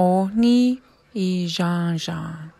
おにいじゃんじゃん。